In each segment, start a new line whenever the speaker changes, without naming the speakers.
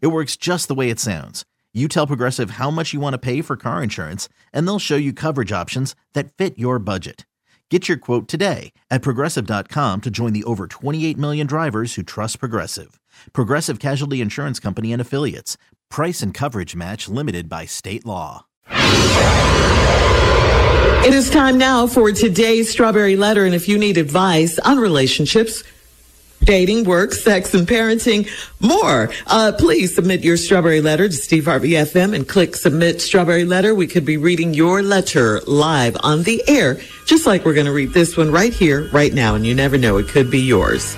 It works just the way it sounds. You tell Progressive how much you want to pay for car insurance, and they'll show you coverage options that fit your budget. Get your quote today at progressive.com to join the over 28 million drivers who trust Progressive. Progressive Casualty Insurance Company and Affiliates. Price and coverage match limited by state law.
It is time now for today's Strawberry Letter. And if you need advice on relationships, dating, work, sex, and parenting, more. Uh, please submit your strawberry letter to Steve Harvey FM and click submit strawberry letter. We could be reading your letter live on the air, just like we're going to read this one right here, right now. And you never know, it could be yours.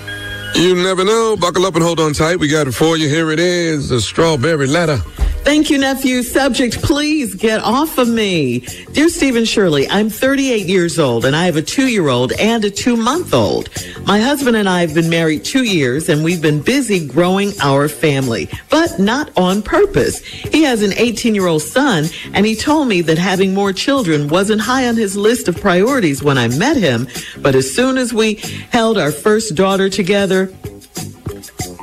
You never know. Buckle up and hold on tight. We got it for you. Here it is, the strawberry letter.
Thank you, nephew. Subject, please get off of me. Dear Steve and Shirley, I'm 38 years old and I have a two year old and a two month old. My husband and I have been married two years and we've been busy growing our family, but not on purpose. He has an 18 year old son and he told me that having more children wasn't high on his list of priorities when I met him. But as soon as we held our first daughter together,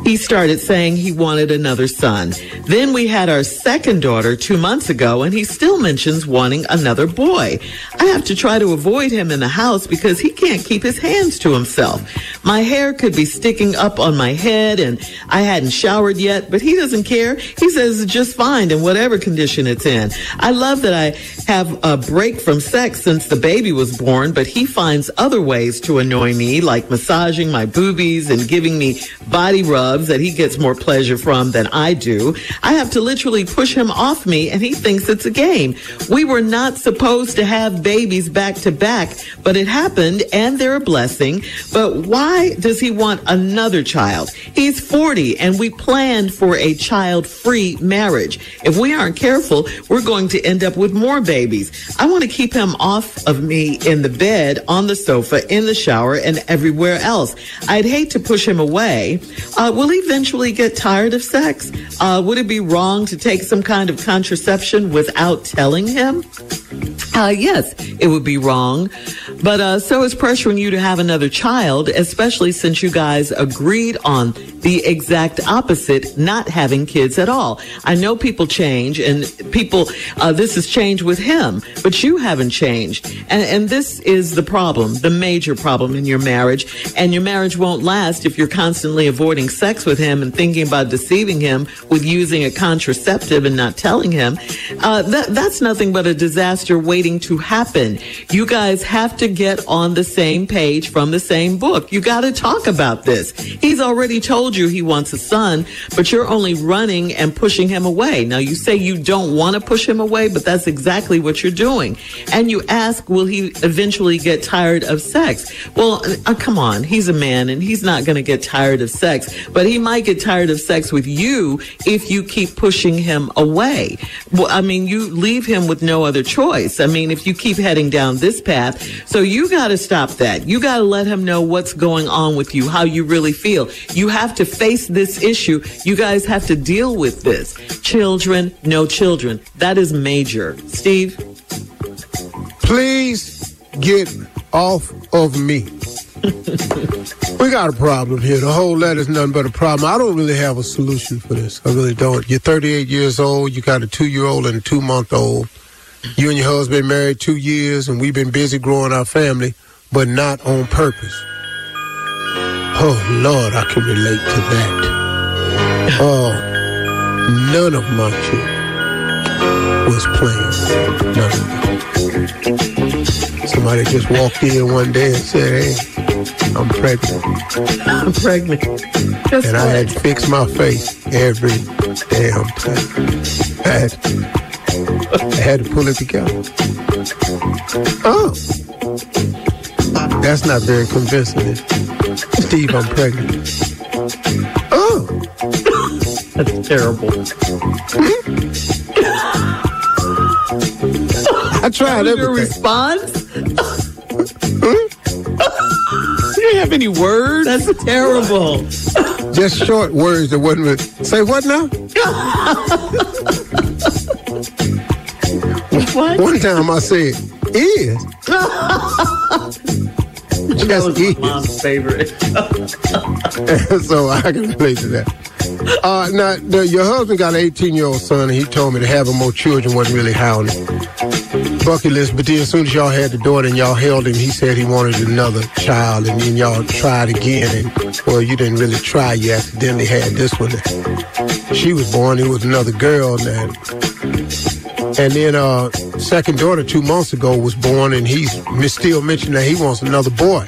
he started saying he wanted another son. Then we had our second daughter two months ago, and he still mentions wanting another boy. I have to try to avoid him in the house because he can't keep his hands to himself. My hair could be sticking up on my head, and I hadn't showered yet, but he doesn't care. He says it's just fine in whatever condition it's in. I love that I have a break from sex since the baby was born, but he finds other ways to annoy me, like massaging my boobies and giving me body rubs that he gets more pleasure from than I do. I have to literally push him off me and he thinks it's a game. We were not supposed to have babies back to back, but it happened and they're a blessing. But why does he want another child? He's 40 and we planned for a child free marriage. If we aren't careful, we're going to end up with more babies. I want to keep him off of me in the bed, on the sofa, in the shower, and everywhere else. I'd hate to push him away. Uh, will he eventually get tired of sex? Uh, would it be wrong to take some kind of contraception without telling him? Uh, yes, it would be wrong. But uh, so is pressuring you to have another child, especially since you guys agreed on the exact opposite, not having kids at all. I know people change and people, uh, this has changed with him, but you haven't changed. And, and this is the problem, the major problem in your marriage. And your marriage won't last if you're constantly avoiding sex with him and thinking about deceiving him with using a contraceptive and not telling him. Uh, that, that's nothing but a disaster waiting to happen. You guys have to get on the same page from the same book. You got to talk about this. He's already told you he wants a son, but you're only running and pushing him away. Now you say you don't want to push him away, but that's exactly what you're doing. And you ask, will he eventually get tired of sex? Well, uh, come on. He's a man and he's not going to get tired of sex, but he might get tired of sex with you if you keep pushing him away. Well, I mean, you leave him with no other choice. I mean, if you keep heading down this path, so you got to stop that. You got to let him know what's going on with you, how you really feel. You have to face this issue. You guys have to deal with this. Children, no children. That is major. Steve?
Please get off of me. We got a problem here. The whole letter's nothing but a problem. I don't really have a solution for this. I really don't. You're 38 years old. You got a two year old and a two month old. You and your husband married two years, and we've been busy growing our family, but not on purpose. Oh, Lord, I can relate to that. Oh, none of my children was playing. None. Somebody just walked in one day and said, hey, I'm pregnant.
I'm pregnant. Guess
and I had to fix my face every damn time. I had, I had to pull it together. Oh. That's not very convincing. Steve, I'm pregnant. Oh.
That's terrible.
I tried
was your
everything.
response? you didn't have any words? That's terrible.
Just short words that wasn't. Really, say what now?
What?
One time I said is.
That was
is.
my mom's favorite.
so I can relate to that. Uh, now, the, your husband got an 18 year old son, and he told me to having more children wasn't really the bucket list. But then, as soon as y'all had the daughter and y'all held him, he said he wanted another child, and then y'all tried again. And well, you didn't really try; you accidentally had this one. She was born; it was another girl. Now. And then, uh, second daughter two months ago was born, and he's still mentioning that he wants another boy.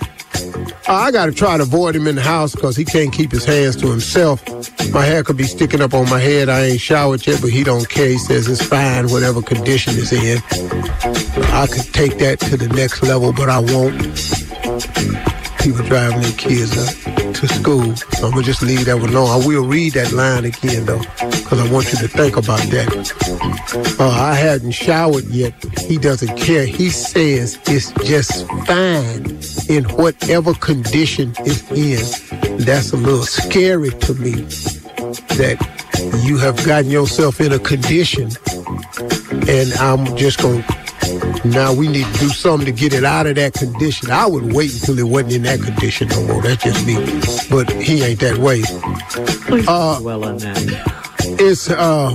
I got to try to avoid him in the house because he can't keep his hands to himself. My hair could be sticking up on my head. I ain't showered yet, but he don't care. He says it's fine, whatever condition it's in. I could take that to the next level, but I won't. People driving their kids up to school. So I'm gonna just leave that one alone. I will read that line again though, because I want you to think about that. Uh, I hadn't showered yet. He doesn't care. He says it's just fine in whatever condition it's in. That's a little scary to me that you have gotten yourself in a condition and I'm just going now we need to do something to get it out of that condition. I would wait until it wasn't in that condition no more. That's just me. But he ain't that way. Uh,
dwell on that.
It's uh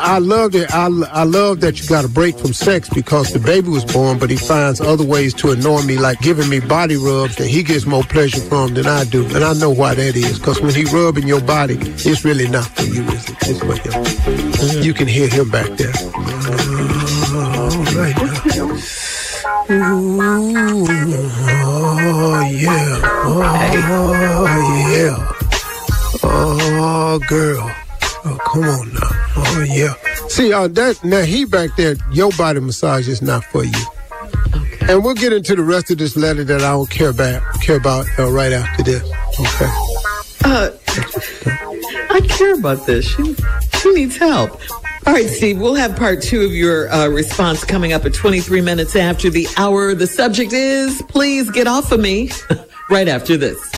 I love it. I, I love that you got a break from sex because the baby was born, but he finds other ways to annoy me, like giving me body rubs that he gets more pleasure from than I do. And I know why that is, because when he rubbing your body, it's really not for you, is it? It's for him. You can hear him back there. All right. Ooh, oh yeah, oh yeah, oh girl. Oh, come on now. Oh, yeah. See, uh, that now he back there, your body massage is not for you. Okay. And we'll get into the rest of this letter that I don't care about, care about uh, right after this. Okay.
Uh, I care about this. She, she needs help. All right, Steve, we'll have part two of your uh, response coming up at 23 minutes after the hour. The subject is please get off of me right after this.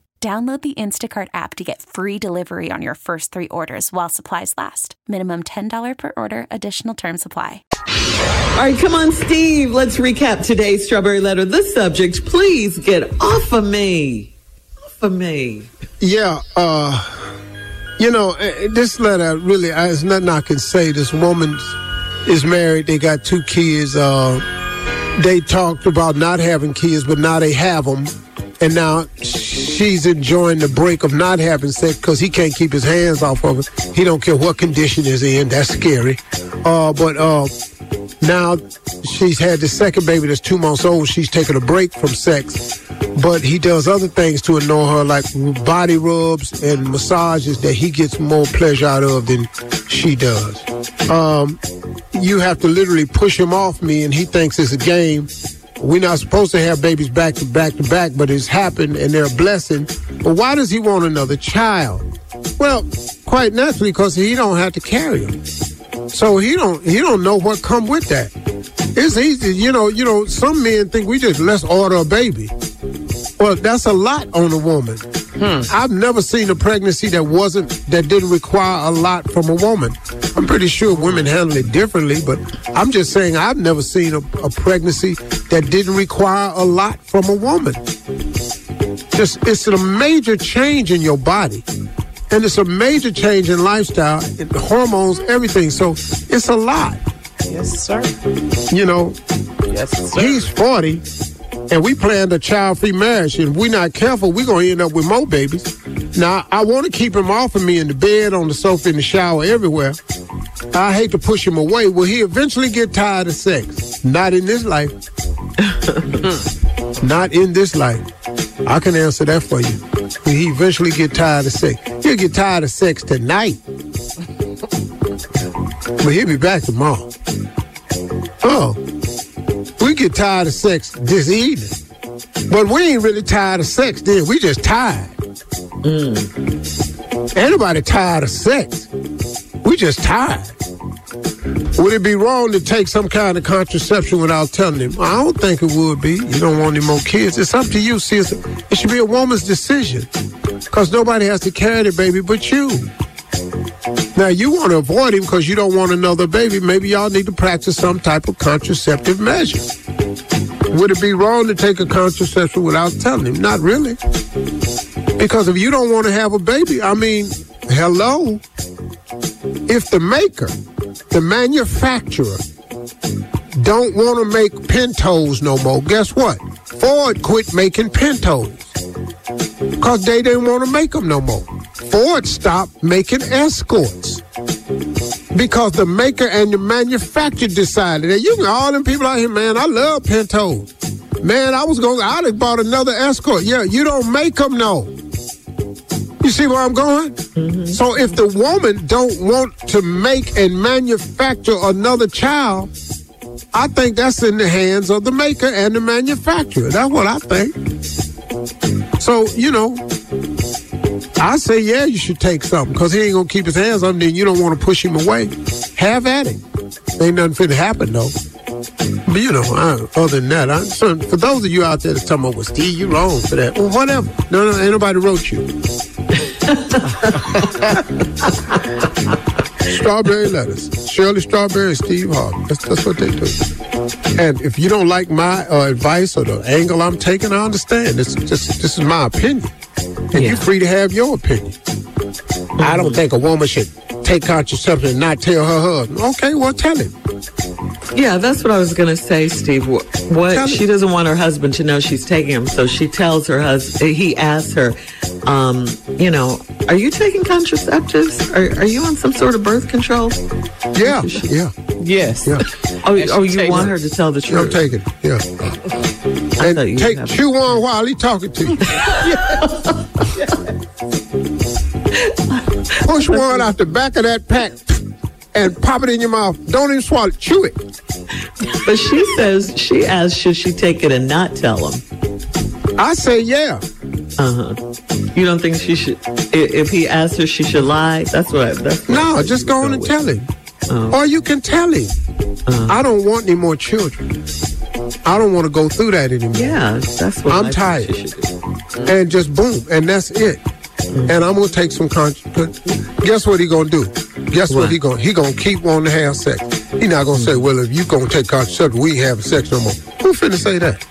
Download the Instacart app to get free delivery on your first three orders while supplies last. Minimum $10 per order, additional term supply.
All right, come on, Steve. Let's recap today's strawberry letter. The subject, please get off of me. Off of me.
Yeah, uh, you know, eh, this letter really, there's nothing I can say. This woman is married. They got two kids. Uh, they talked about not having kids, but now they have them. And now she's enjoying the break of not having sex because he can't keep his hands off of her. He don't care what condition is in. That's scary. Uh, but uh, now she's had the second baby that's two months old. She's taking a break from sex. But he does other things to annoy her, like body rubs and massages that he gets more pleasure out of than she does. Um, you have to literally push him off me, and he thinks it's a game. We're not supposed to have babies back to back to back, but it's happened and they're a blessing. But why does he want another child? Well, quite naturally, because he don't have to carry him. So he don't he don't know what come with that. It's easy, you know. You know, some men think we just let's order a baby. Well, that's a lot on a woman. Hmm. I've never seen a pregnancy that wasn't that didn't require a lot from a woman. I'm pretty sure women handle it differently, but I'm just saying I've never seen a, a pregnancy that didn't require a lot from a woman. Just it's a major change in your body. And it's a major change in lifestyle, in hormones, everything. So it's a lot.
Yes, sir.
You know,
yes, sir.
he's 40 and we planned a child-free marriage, and if we're not careful, we're gonna end up with more babies. Now, I want to keep him off of me in the bed, on the sofa, in the shower, everywhere. I hate to push him away. Will he eventually get tired of sex? Not in this life. not in this life. I can answer that for you. He eventually get tired of sex? He'll get tired of sex tonight. but he'll be back tomorrow. Oh, we get tired of sex this evening. But we ain't really tired of sex then. We just tired. Mm. Anybody tired of sex? We just tired. Would it be wrong to take some kind of contraception without telling him? I don't think it would be. You don't want any more kids. It's up to you. See, it should be a woman's decision. Because nobody has to carry the baby but you. Now, you want to avoid him because you don't want another baby. Maybe y'all need to practice some type of contraceptive measure. Would it be wrong to take a contraception without telling him? Not really. Because if you don't want to have a baby, I mean, hello. If the maker, the manufacturer, don't want to make Pintos no more, guess what? Ford quit making Pintos because they didn't want to make them no more. Ford stopped making escorts because the maker and the manufacturer decided that you can all them people out here, man. I love Pintos. Man, I was going. I'd have bought another escort. Yeah, you don't make them no. You see where I'm going? Mm-hmm. So if the woman don't want to make and manufacture another child, I think that's in the hands of the maker and the manufacturer. That's what I think. So you know, I say, yeah, you should take something because he ain't gonna keep his hands on. Then you don't want to push him away. Have at him. Ain't nothing finna happen though. But you know, I, other than that, I, for those of you out there that's talking about, well, Steve, you're wrong for that. Well, whatever. No, no, ain't nobody wrote you. Strawberry lettuce. Shirley Strawberry, Steve Harvey. That's, that's what they do. And if you don't like my uh, advice or the angle I'm taking, I understand. This just this is my opinion, and yeah. you're free to have your opinion. Mm-hmm. I don't think a woman should take contraception and not tell her husband. Okay, well, tell him.
Yeah, that's what I was going to say, Steve. What, what she doesn't want her husband to know she's taking him, so she tells her husband. He asks her, um, you know, are you taking contraceptives? Are, are you on some sort of birth control?
Yeah, yeah,
yes.
Yeah.
oh, oh, you want her to tell the truth?
I'm taking it. Yeah. and take chew on while he talking to you. Push one out the back of that pack and pop it in your mouth. Don't even swallow it. Chew it.
But she says she asked, should she take it and not tell him?
I say yeah.
Uh huh. You don't think she should? If he asks her, she should lie. That's what. I, that's what
no. Just go on and tell him, uh, or you can tell him. Uh, I don't want any more children. I don't want to go through that anymore.
Yeah, that's what
I'm I tired. And just boom, and that's it. Mm. And I'm gonna take some con. Guess what he gonna do? Guess what, what he gonna he gonna keep wanting to have sex. He not gonna say, well, if you gonna take contraception, we ain't having sex no more. Who finna say that?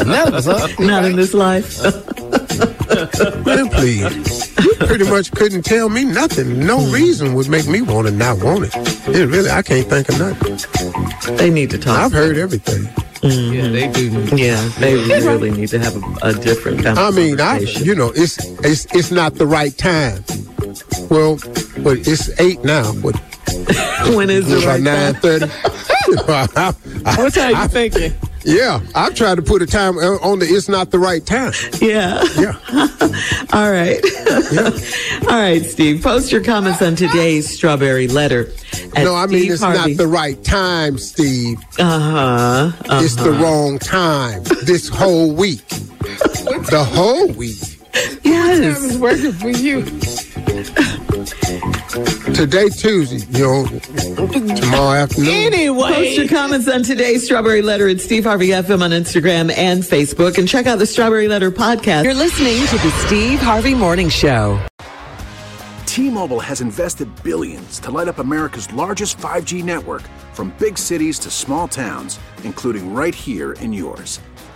none, none of us, huh?
Not in this life.
Man, please. You pretty much couldn't tell me nothing. No hmm. reason would make me want to not want it. It really, I can't think of nothing.
They need to talk.
I've heard everything. Mm-hmm.
Yeah, they do.
Yeah, they really need to have a, a different kind of
I mean, I, you know, it's it's it's not the right time. Well, but it's eight now. But
when is the
about
right
nine
time?
thirty.
What time you thinking?
Yeah, I've tried to put a time on the. It's not the right time.
Yeah.
Yeah.
All right. All right, Steve. Post your comments on today's strawberry letter. At
No, I mean
Steve
it's
Harvey.
not the right time, Steve.
Uh huh.
It's the wrong time. This whole week. The whole week.
Yes.
It's working for you.
Today Tuesday, you know, tomorrow afternoon.
Anyway, post your comments on today's Strawberry Letter at Steve Harvey FM on Instagram and Facebook. And check out the Strawberry Letter podcast.
You're listening to the Steve Harvey Morning Show.
T-Mobile has invested billions to light up America's largest 5G network from big cities to small towns, including right here in yours.